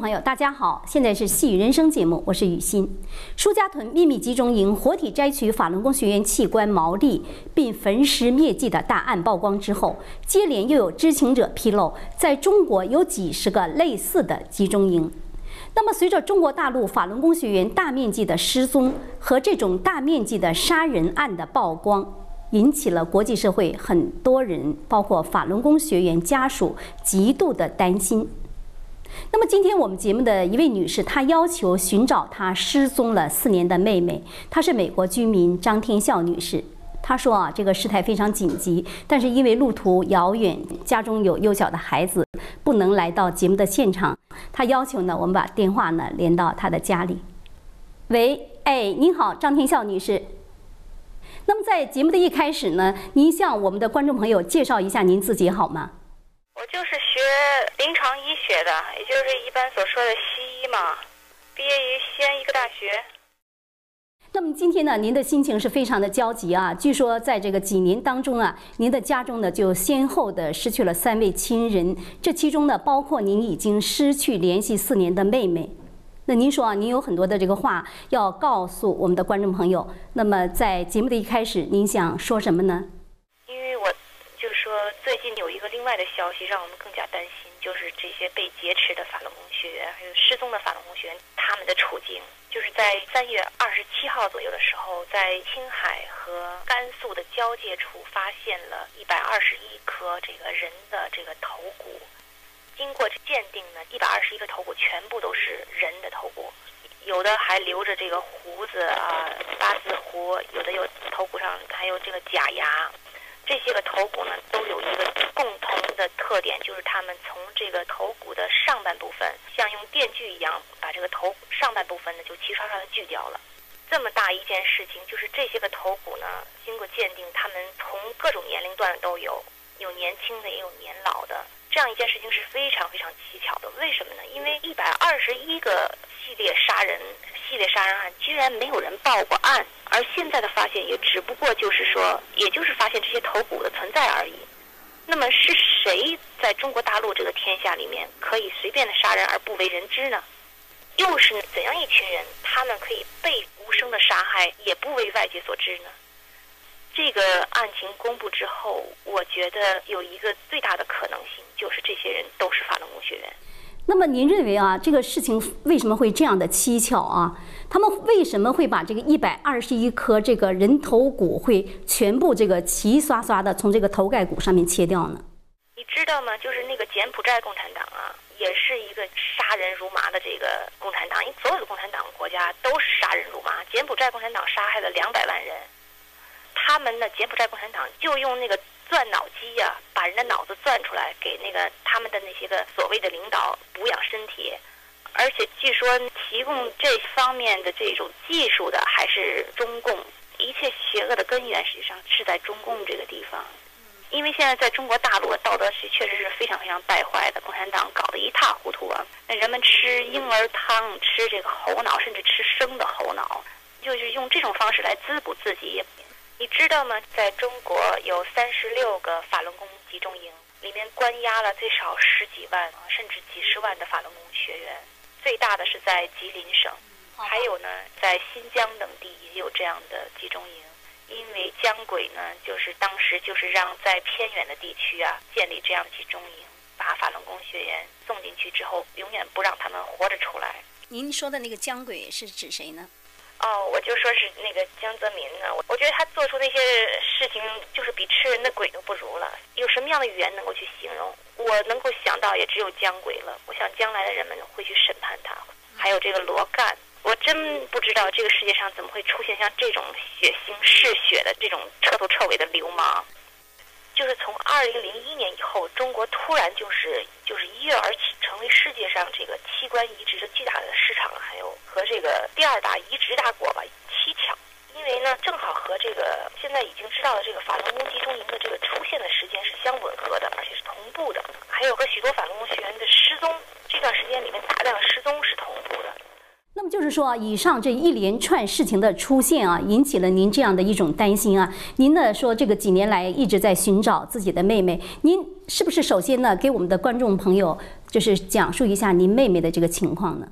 朋友，大家好，现在是《细雨人生》节目，我是雨欣。舒家屯秘密集中营活体摘取法轮功学员器官毛利并焚尸灭迹的大案曝光之后，接连又有知情者披露，在中国有几十个类似的集中营。那么，随着中国大陆法轮功学员大面积的失踪和这种大面积的杀人案的曝光，引起了国际社会很多人，包括法轮功学员家属极度的担心。那么今天我们节目的一位女士，她要求寻找她失踪了四年的妹妹，她是美国居民张天笑女士。她说啊，这个事态非常紧急，但是因为路途遥远，家中有幼小的孩子，不能来到节目的现场。她要求呢，我们把电话呢连到她的家里。喂，哎，您好，张天笑女士。那么在节目的一开始呢，您向我们的观众朋友介绍一下您自己好吗？我就是学临床医学的，也就是一般所说的西医嘛。毕业于西安医科大学。那么今天呢，您的心情是非常的焦急啊。据说在这个几年当中啊，您的家中呢就先后的失去了三位亲人，这其中呢包括您已经失去联系四年的妹妹。那您说啊，您有很多的这个话要告诉我们的观众朋友。那么在节目的一开始，您想说什么呢？最近有一个另外的消息，让我们更加担心，就是这些被劫持的法轮功学员，还有失踪的法轮功学员，他们的处境。就是在三月二十七号左右的时候，在青海和甘肃的交界处，发现了一百二十一颗这个人的这个头骨。经过鉴定呢，一百二十一个头骨全部都是人的头骨，有的还留着这个胡子啊，八字胡，有的有头骨上还有这个假牙。这些个头骨呢，都有一个共同的特点，就是他们从这个头骨的上半部分，像用电锯一样，把这个头上半部分呢就齐刷刷的锯掉了。这么大一件事情，就是这些个头骨呢，经过鉴定，他们从各种年龄段都有，有年轻的，也有年老的。这样一件事情是非常非常蹊跷的。为什么呢？因为一百二十一个系列杀人。系列杀人案居然没有人报过案，而现在的发现也只不过就是说，也就是发现这些头骨的存在而已。那么是谁在中国大陆这个天下里面可以随便的杀人而不为人知呢？又是怎样一群人，他们可以被无声的杀害也不为外界所知呢？这个案情公布之后，我觉得有一个最大的可能性，就是这些人都是法轮功学员。那么您认为啊，这个事情为什么会这样的蹊跷啊？他们为什么会把这个一百二十一颗这个人头骨会全部这个齐刷刷的从这个头盖骨上面切掉呢？你知道吗？就是那个柬埔寨共产党啊，也是一个杀人如麻的这个共产党。因为所有的共产党国家都是杀人如麻。柬埔寨共产党杀害了两百万人，他们呢，柬埔寨共产党就用那个。钻脑机呀，把人的脑子钻出来，给那个他们的那些个所谓的领导补养身体，而且据说提供这方面的这种技术的还是中共。一切邪恶的根源实际上是在中共这个地方，因为现在在中国大陆道德是确实是非常非常败坏的，共产党搞得一塌糊涂啊！那人们吃婴儿汤，吃这个猴脑，甚至吃生的猴脑，就是用这种方式来滋补自己。你知道吗？在中国有三十六个法轮功集中营，里面关押了最少十几万甚至几十万的法轮功学员。最大的是在吉林省，还有呢，在新疆等地也有这样的集中营。因为江鬼呢，就是当时就是让在偏远的地区啊建立这样集中营，把法轮功学员送进去之后，永远不让他们活着出来。您说的那个江鬼是指谁呢？哦，我就说是那个江泽民呢，我我觉得他做出那些事情，就是比吃人的鬼都不如了。有什么样的语言能够去形容？我能够想到也只有江鬼了。我想将来的人们会去审判他。还有这个罗干，我真不知道这个世界上怎么会出现像这种血腥嗜血的这种彻头彻尾的流氓。就是从二零零一年以后，中国突然就是就是一跃而起，成为世界上这个器官移植的巨大的市场，还有和这个第二大移植大国吧，蹊跷。因为呢，正好和这个现在已经知道的这个法轮功集中营的这个出现的时间是相吻合的，而且是同步的，还有和许多法轮功学员的失踪这段时间里面大量的失踪是同步的。那么就是说，以上这一连串事情的出现啊，引起了您这样的一种担心啊。您呢说，这个几年来一直在寻找自己的妹妹，您是不是首先呢给我们的观众朋友就是讲述一下您妹妹的这个情况呢？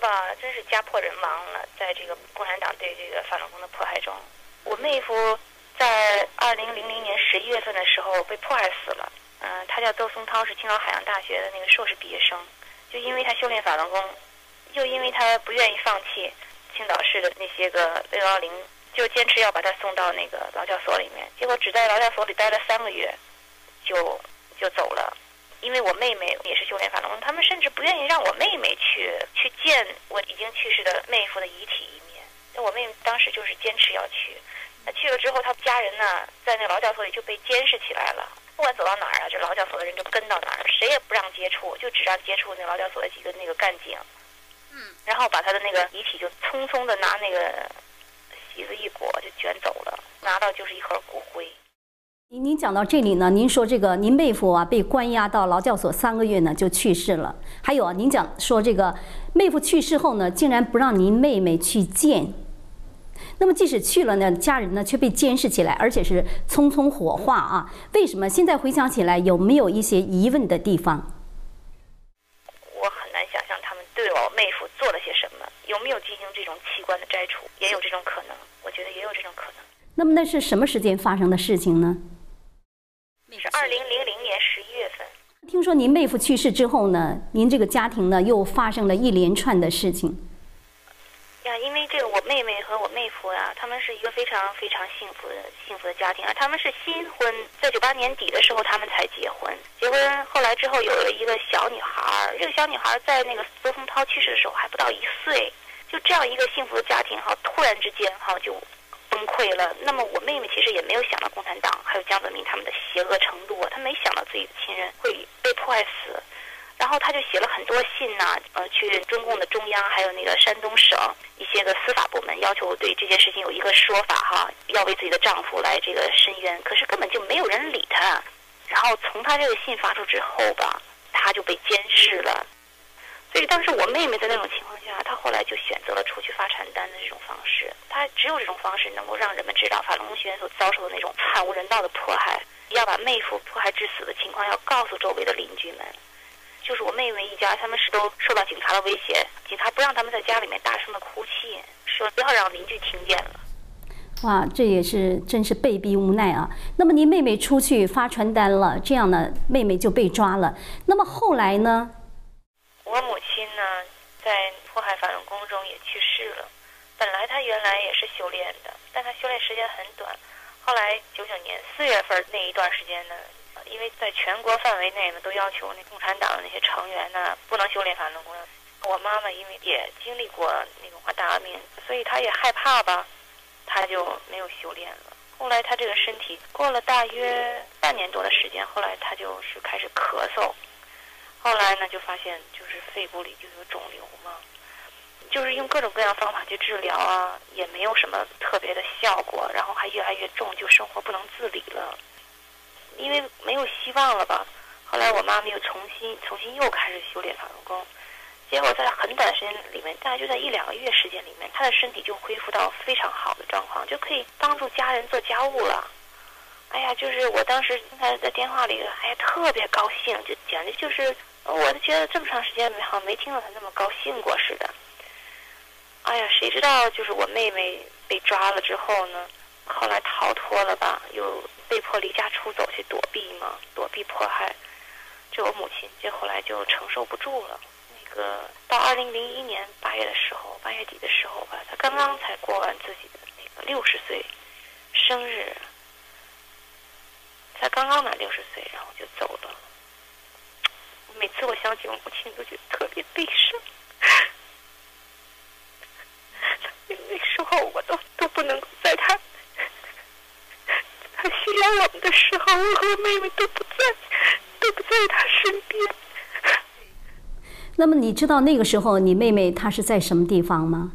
对呀，我们家我们家吧，真是家破人亡了，在这个共产党对这个法轮功的迫害中，我妹夫在二零零零年十一月份的时候被迫害死了。嗯，他叫邹松涛，是青岛海洋大学的那个硕士毕业生，就因为他修炼法轮功，又因为他不愿意放弃青岛市的那些个六幺零。就坚持要把他送到那个劳教所里面，结果只在劳教所里待了三个月，就就走了。因为我妹妹也是修炼法轮功，他们甚至不愿意让我妹妹去去见我已经去世的妹夫的遗体一面。那我妹妹当时就是坚持要去，那去了之后，他家人呢在那劳教所里就被监视起来了。不管走到哪儿啊，这劳教所的人就跟到哪儿，谁也不让接触，就只让接触那劳教所的几个那个干警。嗯，然后把他的那个遗体就匆匆的拿那个。席子一裹就卷走了，拿到就是一盒骨灰。您您讲到这里呢，您说这个您妹夫啊被关押到劳教所三个月呢就去世了。还有啊，您讲说这个妹夫去世后呢，竟然不让您妹妹去见。那么即使去了呢，家人呢却被监视起来，而且是匆匆火化啊。为什么？现在回想起来，有没有一些疑问的地方？我很难想象他们对我妹夫做了些什么。有没有进行这种器官的摘除？也有这种可能，我觉得也有这种可能。那么那是什么时间发生的事情呢？是二零零零年十一月份。听说您妹夫去世之后呢，您这个家庭呢又发生了一连串的事情。呀，因为这个我妹妹和我妹夫呀，他们是一个非常非常幸福的幸福的家庭，而他们是新婚，在九八年底的时候他们才结婚，结婚后来之后有了一个小女孩，这个小女孩在那个邹洪涛去世的时候还不到一岁，就这样一个幸福的家庭哈，突然之间哈就崩溃了。那么我妹妹其实也没有想到共产党还有江泽民他们的邪恶程度啊，她没想到自己的亲人会被迫害死。然后他就写了很多信呐，呃，去中共的中央，还有那个山东省一些个司法部门，要求对这件事情有一个说法哈，要为自己的丈夫来这个申冤。可是根本就没有人理他。然后从他这个信发出之后吧，他就被监视了。所以当时我妹妹在那种情况下，她后来就选择了出去发传单的这种方式。她只有这种方式能够让人们知道法轮功学员所遭受的那种惨无人道的迫害，要把妹夫迫害致死的情况要告诉周围的邻居们。就是我妹妹一家，他们是都受到警察的威胁，警察不让他们在家里面大声的哭泣，说不要让邻居听见了。哇，这也是真是被逼无奈啊！那么您妹妹出去发传单了，这样呢，妹妹就被抓了。那么后来呢？我母亲呢，在迫害法轮功中也去世了。本来她原来也是修炼的，但她修炼时间很短。后来九九年四月份那一段时间呢。因为在全国范围内呢，都要求那共产党的那些成员呢，不能修炼法轮功。我妈妈因为也经历过那种大革命，所以她也害怕吧，她就没有修炼了。后来她这个身体过了大约半年多的时间，后来她就是开始咳嗽。后来呢，就发现就是肺部里就有肿瘤嘛，就是用各种各样方法去治疗啊，也没有什么特别的效果，然后还越来越重，就生活不能自理了。因为没有希望了吧，后来我妈妈又重新、重新又开始修炼法轮功，结果在很短时间里面，大概就在一两个月时间里面，她的身体就恢复到非常好的状况，就可以帮助家人做家务了。哎呀，就是我当时听她在电话里，哎呀，特别高兴，就简直就是，我就觉得这么长时间没好没听到她那么高兴过似的。哎呀，谁知道就是我妹妹被抓了之后呢，后来逃脱了吧，又。被迫离家出走去躲避嘛，躲避迫害。这我母亲，这后来就承受不住了。那个到二零零一年八月的时候，八月底的时候吧，她刚刚才过完自己的那个六十岁生日，才刚刚满六十岁，然后就走了。每次我想起我母亲，都觉得特别悲伤。那时候我都都不能够在她。她需要我们的时候，我和我妹妹都不在，都不在她身边。那么你知道那个时候你妹妹她是在什么地方吗？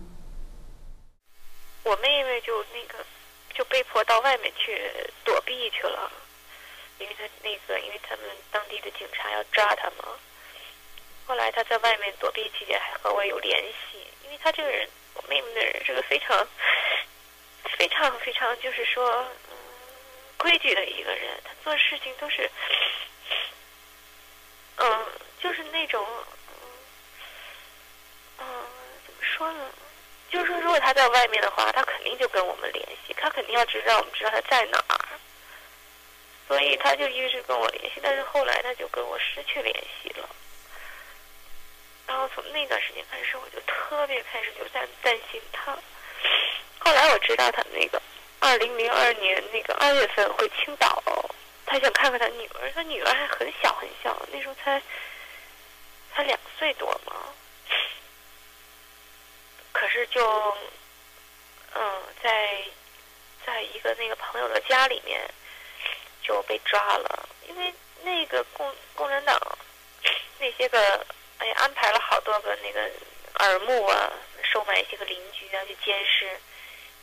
我妹妹就那个就被迫到外面去躲避去了，因为她那个因为他们当地的警察要抓她嘛。后来她在外面躲避期间还和我有联系，因为他这个人，我妹妹的人是个非常非常非常就是说。规矩的一个人，他做事情都是嗯，就是那种，嗯，怎么说呢？就是说，如果他在外面的话，他肯定就跟我们联系，他肯定要知道我们知道他在哪儿，所以他就一直跟我联系。但是后来他就跟我失去联系了。然后从那段时间开始，我就特别开始就在担心他。后来我知道他那个二零零二年那个二月份回青岛，他想看看他女儿，他女儿还很小很小，那时候才才两岁多嘛。可是就，嗯，在在一个那个朋友的家里面就被抓了，因为那个共共产党那些个哎安排了好多个那个耳目啊，收买一些个邻居啊去监视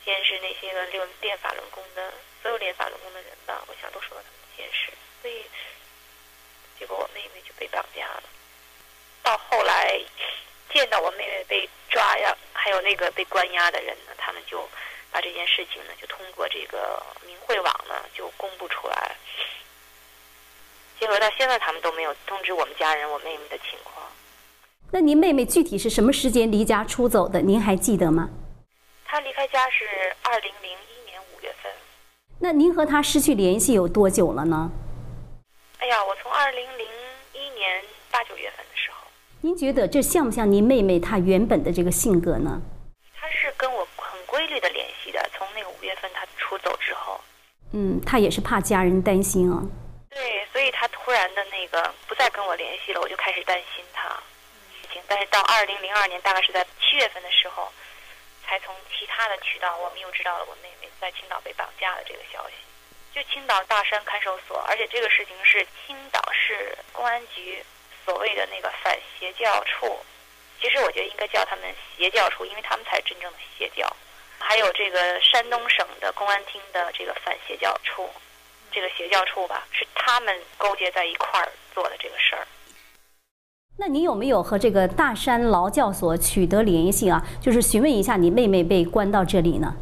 监视那些个练练法轮功的所有练法轮功的人吧，我想都受到他们监视，所以结果我妹妹就被绑架了，到后来。见到我妹妹被抓呀，还有那个被关押的人呢，他们就把这件事情呢，就通过这个明慧网呢，就公布出来。结果到现在他们都没有通知我们家人我妹妹的情况。那您妹妹具体是什么时间离家出走的？您还记得吗？她离开家是二零零一年五月份。那您和她失去联系有多久了呢？哎呀，我从二零零一年八九月份的时候。您觉得这像不像您妹妹她原本的这个性格呢？她是跟我很规律的联系的，从那个五月份她出走之后。嗯，她也是怕家人担心啊。对，所以她突然的那个不再跟我联系了，我就开始担心但是到二零零二年，大概是在七月份的时候，才从其他的渠道，我们又知道了我妹妹在青岛被绑架的这个消息。就青岛大山看守所，而且这个事情是青岛市公安局。所谓的那个反邪教处，其实我觉得应该叫他们邪教处，因为他们才是真正的邪教。还有这个山东省的公安厅的这个反邪教处，这个邪教处吧，是他们勾结在一块儿做的这个事儿。那你有没有和这个大山劳教所取得联系啊？就是询问一下你妹妹被关到这里呢？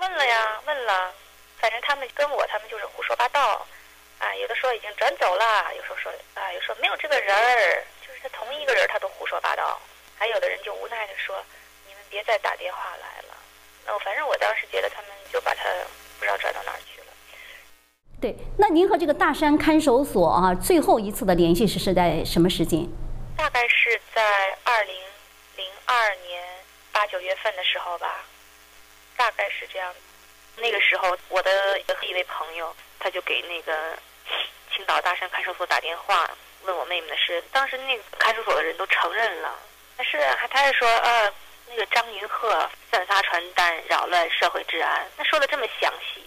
问了呀，问了，反正他们跟我，他们就是胡说八道。啊，有的说已经转走了，有时候说啊，有说没有这个人儿，就是他同一个人，他都胡说八道。还有的人就无奈的说，你们别再打电话来了。那我反正我当时觉得他们就把他不知道转到哪儿去了。对，那您和这个大山看守所啊，最后一次的联系是是在什么时间？大概是在二零零二年八九月份的时候吧，大概是这样。那个时候，我的一位朋友，他就给那个。青岛大山看守所打电话问我妹妹的事，当时那个看守所的人都承认了，但是还他还说呃，那个张云鹤散发传单扰乱社会治安，那说的这么详细，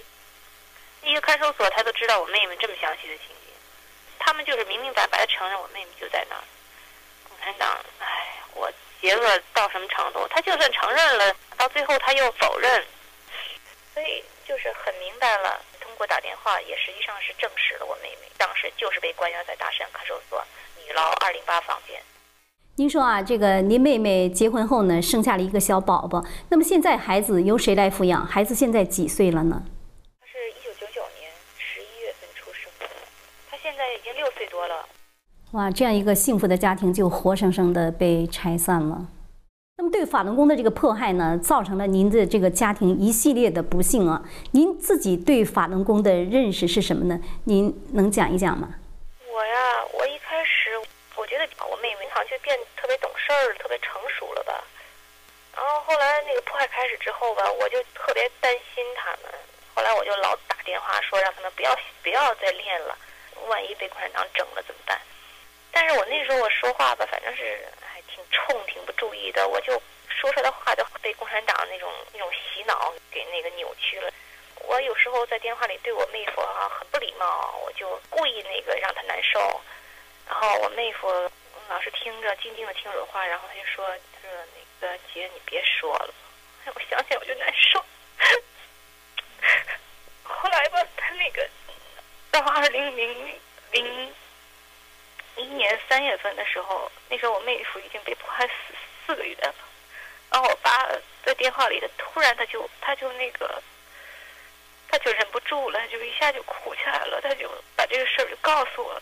那个看守所他都知道我妹妹这么详细的情节，他们就是明明白白的承认我妹妹就在那儿。共产党，哎，我邪恶到什么程度？他就算承认了，到最后他又否认，所以就是很明白了。通过打电话也实际上是证实了我妹妹当时就是被关押在大山看守所女牢二零八房间。您说啊，这个您妹妹结婚后呢，生下了一个小宝宝，那么现在孩子由谁来抚养？孩子现在几岁了呢？他是一九九九年十一月份出生的，他现在已经六岁多了。哇，这样一个幸福的家庭就活生生的被拆散了。那么对法轮功的这个迫害呢，造成了您的这个家庭一系列的不幸啊。您自己对法轮功的认识是什么呢？您能讲一讲吗？我呀，我一开始我觉得我妹妹好像就变特别懂事儿，特别成熟了吧。然后后来那个迫害开始之后吧，我就特别担心他们。后来我就老打电话说让他们不要不要再练了，万一被共产党整了怎么办？但是我那时候我说话吧，反正是还。挺冲，挺不注意的，我就说出来的话就被共产党那种那种洗脑给那个扭曲了。我有时候在电话里对我妹夫啊很不礼貌，我就故意那个让他难受。然后我妹夫老是听着，静静的听我的话，然后他就说：“他说那个姐，你别说了。”哎，我想起来我就难受。后来吧，他那个到二零零零。一年三月份的时候，那时候我妹夫已经被迫害四四个月了。然后我爸在电话里，他突然他就他就那个，他就忍不住了，就一下就哭起来了。他就把这个事儿就告诉我。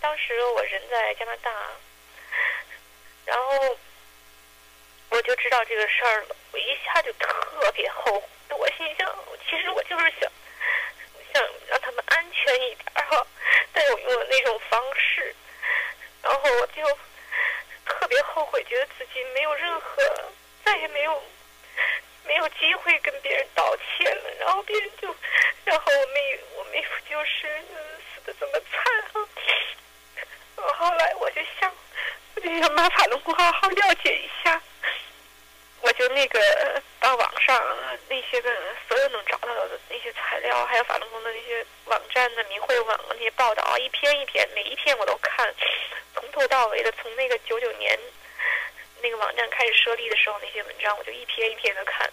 当时我人在加拿大，然后我就知道这个事儿了，我一下就特别后悔。我心想，其实我就是想想让他们安全一点儿哈，但我用了那种方式，然后我就特别后悔，觉得自己没有任何，再也没有没有机会跟别人道歉了。然后别人就，然后我妹我妹夫就是死的这么惨啊！我。后来我就想，我就想把法轮功好好了解一下。我就那个到网上那些个所有能找到的那些材料，还有法轮功的那些网站的明慧网那些报道，一篇一篇，每一篇我都看，从头到尾的，从那个九九年那个网站开始设立的时候那些文章，我就一篇一篇的看，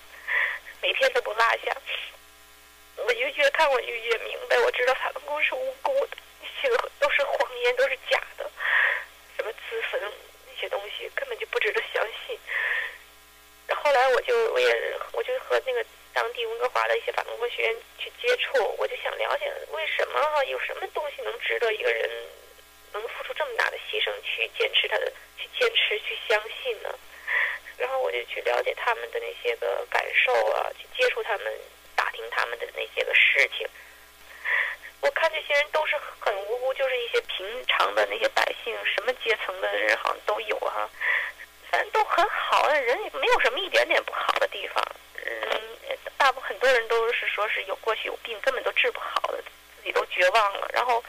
每篇都不落下。我就越看我就越明白，我知道法轮功是无辜的，那些都是谎言，都是假的，什么自焚那些东西根本就不值得相信。后来我就我也我就和那个当地温哥华的一些法轮功学员去接触，我就想了解为什么哈有什么东西能值得一个人能付出这么大的牺牲去坚持他的去坚持去相信呢？然后我就去了解他们的那些个感受啊，去接触他们，打听他们的那些个事情。我看这些人都是很无辜，就是一些平常的那些百姓，什么阶层的人好像都有哈。反正都很好，人也没有什么一点点不好的地方。嗯，大部很多人都是说是有过去有病，根本都治不好的，自己都绝望了。然后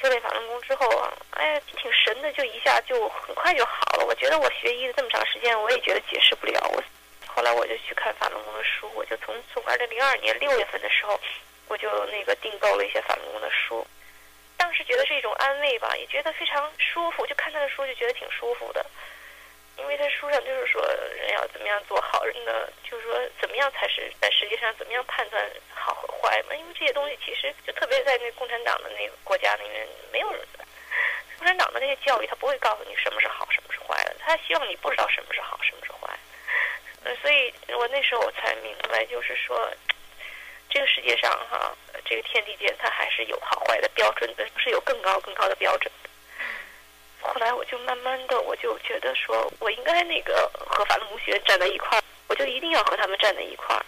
修炼法轮功之后啊，哎呀，挺神的，就一下就很快就好了。我觉得我学医这么长时间，我也觉得解释不了。我后来我就去看法轮功的书，我就从从二零零二年六月份的时候，我就那个订购了一些法轮功的书。当时觉得是一种安慰吧，也觉得非常舒服，就看他的书就觉得挺舒服的。因为他书上就是说人要怎么样做好人呢？就是说怎么样才是在世界上怎么样判断好和坏嘛？因为这些东西其实就特别在那共产党的那个国家里面没有人的，共产党的那些教育他不会告诉你什么是好什么是坏的，他希望你不知道什么是好什么是坏。呃，所以我那时候我才明白，就是说这个世界上哈，这个天地间它还是有好坏的标准的，是有更高更高的标准的。后来我就慢慢的，我就觉得说，我应该那个和法轮功学站在一块儿，我就一定要和他们站在一块儿。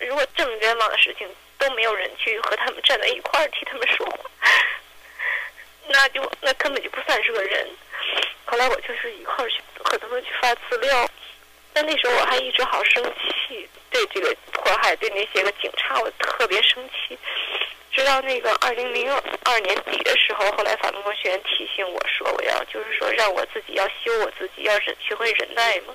如果这么冤枉的事情都没有人去和他们站在一块儿替他们说话，那就那根本就不算是个人。后来我就是一块儿去和他们去发资料，但那时候我还一直好生气，对这个迫害，对那些个警察，我特别生气。直到那个二零零二年底的时候，后来法轮功学员提醒我说：“我要就是说让我自己要修我自己，要忍学会忍耐嘛。”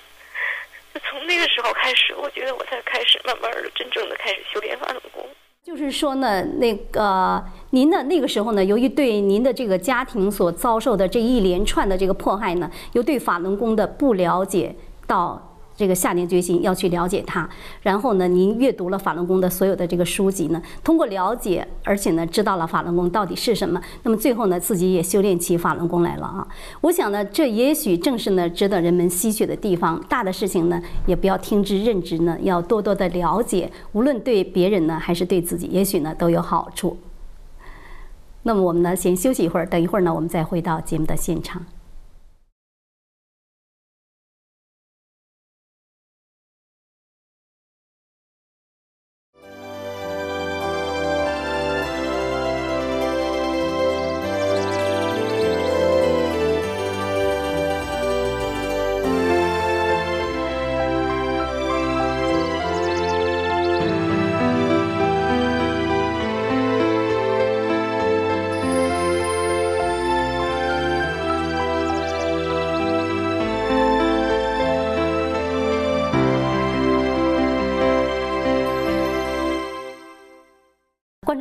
就从那个时候开始，我觉得我才开始慢慢的真正的开始修炼法轮功。就是说呢，那个您呢那个时候呢，由于对您的这个家庭所遭受的这一连串的这个迫害呢，又对法轮功的不了解到。这个下定决心要去了解它，然后呢，您阅读了法轮功的所有的这个书籍呢，通过了解，而且呢，知道了法轮功到底是什么，那么最后呢，自己也修炼起法轮功来了啊。我想呢，这也许正是呢，值得人们吸取的地方。大的事情呢，也不要听之任之呢，要多多的了解，无论对别人呢，还是对自己，也许呢，都有好处。那么我们呢，先休息一会儿，等一会儿呢，我们再回到节目的现场。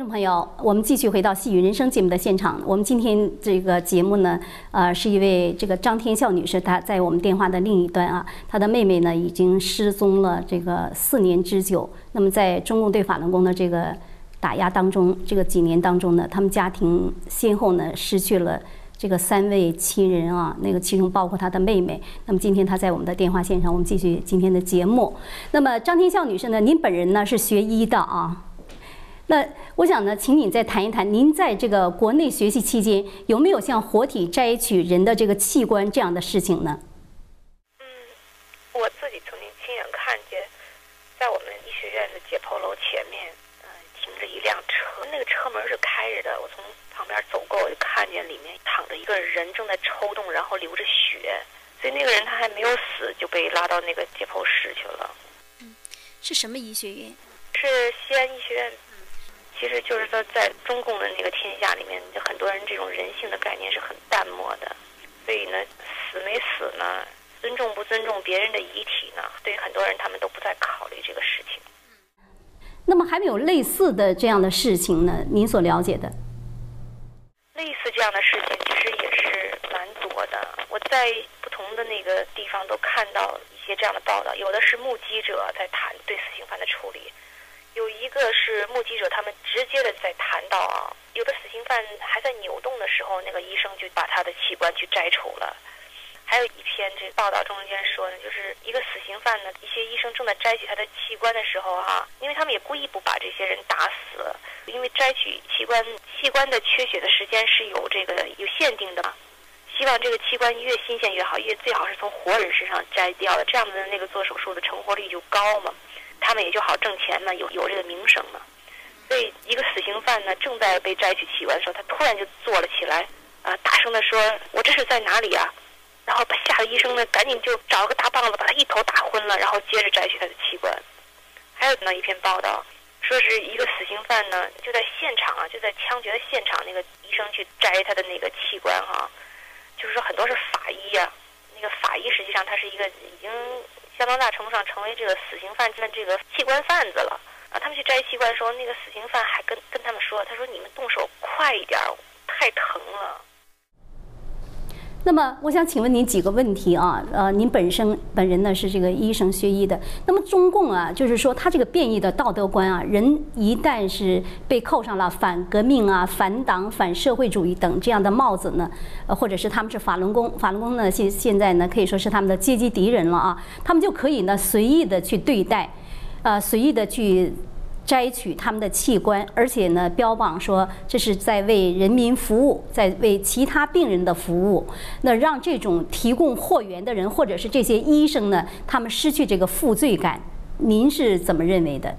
朋友，我们继续回到《细雨人生》节目的现场。我们今天这个节目呢，呃，是一位这个张天笑女士，她在我们电话的另一端啊。她的妹妹呢，已经失踪了这个四年之久。那么，在中共对法轮功的这个打压当中，这个几年当中呢，他们家庭先后呢失去了这个三位亲人啊，那个其中包括她的妹妹。那么今天她在我们的电话线上，我们继续今天的节目。那么张天笑女士呢，您本人呢是学医的啊？那我想呢，请你再谈一谈，您在这个国内学习期间有没有像活体摘取人的这个器官这样的事情呢？嗯，我自己曾经亲眼看见，在我们医学院的解剖楼前面，呃，停着一辆车，那个车门是开着的。我从旁边走过，我就看见里面躺着一个人正在抽动，然后流着血，所以那个人他还没有死就被拉到那个解剖室去了。嗯，是什么医学院？是西安医学院。其实就是说，在中共的那个天下里面，就很多人这种人性的概念是很淡漠的，所以呢，死没死呢，尊重不尊重别人的遗体呢，对于很多人他们都不再考虑这个事情。那么还没有类似的这样的事情呢？您所了解的？类似这样的事情其实也是蛮多的，我在不同的那个地方都看到一些这样的报道，有的是目击者在谈对死刑犯的处理。有一个是目击者，他们直接的在谈到啊，有的死刑犯还在扭动的时候，那个医生就把他的器官去摘除了。还有一篇这报道中间说呢，就是一个死刑犯呢，一些医生正在摘取他的器官的时候哈，因为他们也故意不把这些人打死，因为摘取器官器官的缺血的时间是有这个有限定的嘛，希望这个器官越新鲜越好，越最好是从活人身上摘掉的，这样的那个做手术的成活率就高嘛。他们也就好挣钱嘛，有有这个名声嘛。所以一个死刑犯呢，正在被摘取器官的时候，他突然就坐了起来，啊，大声的说：“我这是在哪里啊？”然后把吓得医生呢，赶紧就找了个大棒子，把他一头打昏了，然后接着摘取他的器官。还有呢一篇报道，说是一个死刑犯呢，就在现场啊，就在枪决的现场，那个医生去摘他的那个器官哈，就是说很多是法医呀，那个法医实际上他是一个已经。相当大程度上成为这个死刑犯的这个器官贩子了啊！他们去摘器官的时候，那个死刑犯还跟跟他们说：“他说你们动手快一点，太疼了。”那么，我想请问您几个问题啊？呃，您本身本人呢是这个医生学医的。那么，中共啊，就是说他这个变异的道德观啊，人一旦是被扣上了反革命啊、反党、反社会主义等这样的帽子呢，呃，或者是他们是法轮功，法轮功呢现现在呢可以说是他们的阶级敌人了啊，他们就可以呢随意的去对待，呃，随意的去。摘取他们的器官，而且呢，标榜说这是在为人民服务，在为其他病人的服务。那让这种提供货源的人，或者是这些医生呢，他们失去这个负罪感。您是怎么认为的？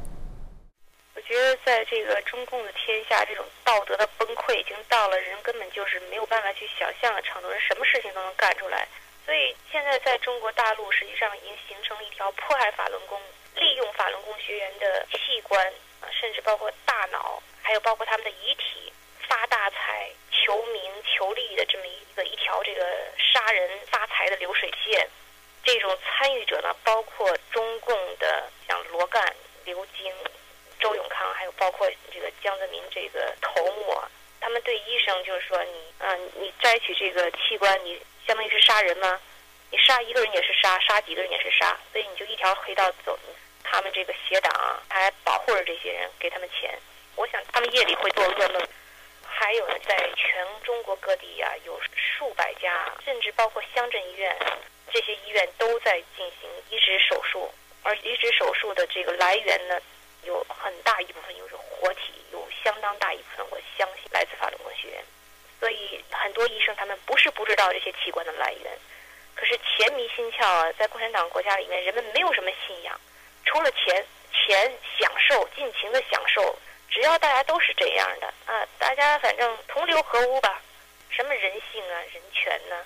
我觉得，在这个中共的天下，这种道德的崩溃已经到了人根本就是没有办法去想象的程度，人什么事情都能干出来。所以现在在中国大陆，实际上已经形成了一条迫害法轮功。利用法轮功学员的器官啊，甚至包括大脑，还有包括他们的遗体，发大财、求名求利的这么一个一条这个杀人发财的流水线。这种参与者呢，包括中共的像罗干、刘晶、周永康，还有包括这个江泽民这个头目，他们对医生就是说，你啊，你摘取这个器官，你相当于是杀人吗？你杀一个人也是杀，杀几个人也是杀，所以你就一条黑道走。他们这个邪党，还保护着这些人，给他们钱。我想他们夜里会做噩梦。还有呢，在全中国各地呀，有数百家，甚至包括乡镇医院，这些医院都在进行移植手术。而移植手术的这个来源呢，有很大一部分又是活体，有相当大一部分我相信来自法轮功学院。所以很多医生他们不是不知道这些器官的来源，可是钱迷心窍啊，在共产党国家里面，人们没有什么信仰。除了钱，钱享受，尽情的享受。只要大家都是这样的啊，大家反正同流合污吧。什么人性啊，人权呢？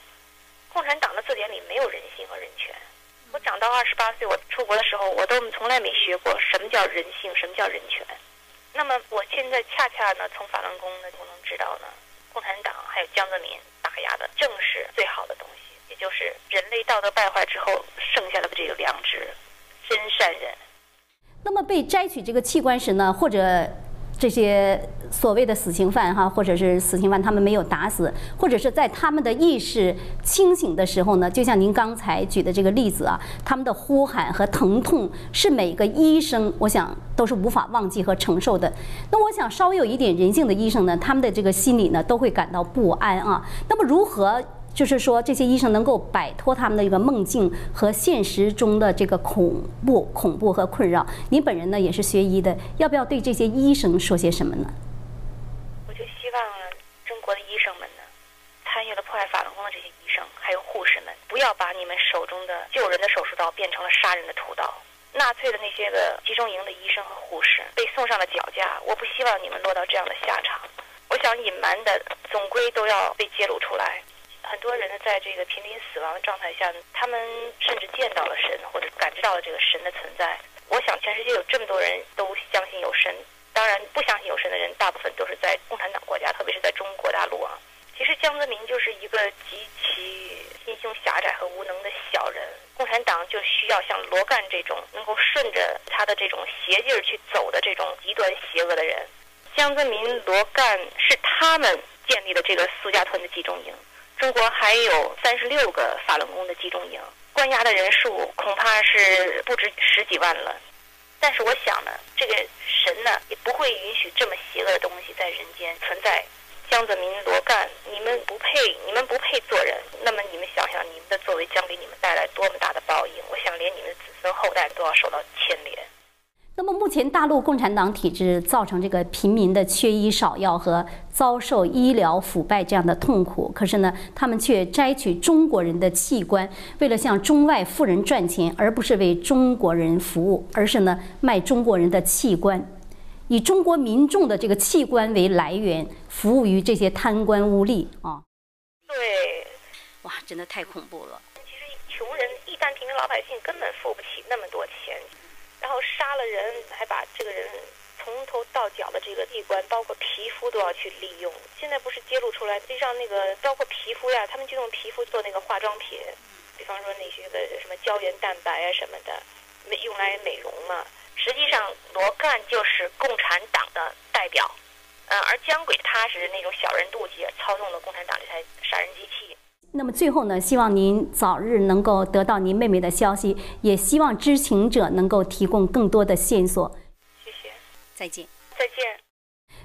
共产党的字典里没有人性和人权。我长到二十八岁，我出国的时候，我都从来没学过什么叫人性，什么叫人权。那么我现在恰恰呢，从法轮功呢，我能知道呢，共产党还有江泽民打压的正是最好的东西，也就是人类道德败坏之后剩下的这个良知。真善人。那么被摘取这个器官时呢，或者这些所谓的死刑犯哈，或者是死刑犯他们没有打死，或者是在他们的意识清醒的时候呢，就像您刚才举的这个例子啊，他们的呼喊和疼痛是每个医生我想都是无法忘记和承受的。那我想稍微有一点人性的医生呢，他们的这个心里呢都会感到不安啊。那么如何？就是说这些医生能够摆脱他们的一个梦境和现实中的这个恐怖、恐怖和困扰。您本人呢也是学医的，要不要对这些医生说些什么呢？我就希望中国的医生们呢，参与了破坏法轮功的这些医生还有护士们，不要把你们手中的救人的手术刀变成了杀人的屠刀。纳粹的那些个集中营的医生和护士被送上了绞架，我不希望你们落到这样的下场。我想隐瞒的总归都要被揭露出来。很多人呢，在这个濒临死亡的状态下，他们甚至见到了神，或者感知到了这个神的存在。我想，全世界有这么多人都相信有神，当然不相信有神的人，大部分都是在共产党国家，特别是在中国大陆啊。其实江泽民就是一个极其心胸狭窄和无能的小人。共产党就需要像罗干这种能够顺着他的这种邪劲儿去走的这种极端邪恶的人。江泽民、罗干是他们建立的这个苏家屯的集中营。中国还有三十六个法轮功的集中营，关押的人数恐怕是不止十几万了。但是我想呢，这个神呢也不会允许这么邪恶的东西在人间存在。江泽民、罗干，你们不配，你们不配做人。那么你们想想，你们的作为将给你们带来多么大的报应？我想，连你们的子孙后代都要受到牵连。那么，目前大陆共产党体制造成这个平民的缺医少药和遭受医疗腐败这样的痛苦，可是呢，他们却摘取中国人的器官，为了向中外富人赚钱，而不是为中国人服务，而是呢卖中国人的器官。以中国民众的这个器官为来源，服务于这些贪官污吏啊！对，哇，真的太恐怖了。其实穷人、一般平民老百姓根本付不起那么多钱，然后杀了人，还把这个人从头到脚的这个器官，包括皮肤都要去利用。现在不是揭露出来，实际上那个包括皮肤呀，他们就用皮肤做那个化妆品，比方说那些个什么胶原蛋白啊什么的，用来美容嘛。实际上，罗干就是共产党的代表，嗯，而姜轨他是那种小人妒忌，操纵了共产党这台杀人机器。那么最后呢，希望您早日能够得到您妹妹的消息，也希望知情者能够提供更多的线索。谢谢，再见。再见，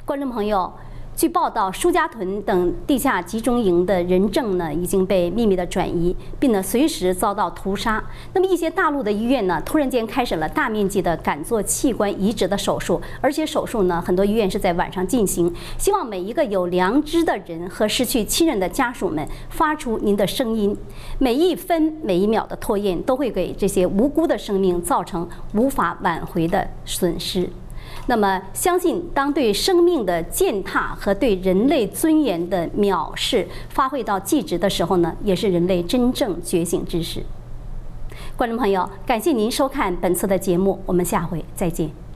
观众朋友。据报道，舒家屯等地下集中营的人证呢已经被秘密的转移，并呢随时遭到屠杀。那么一些大陆的医院呢，突然间开始了大面积的敢做器官移植的手术，而且手术呢很多医院是在晚上进行。希望每一个有良知的人和失去亲人的家属们发出您的声音。每一分每一秒的拖延，都会给这些无辜的生命造成无法挽回的损失。那么，相信当对生命的践踏和对人类尊严的藐视发挥到极致的时候呢，也是人类真正觉醒之时。观众朋友，感谢您收看本次的节目，我们下回再见。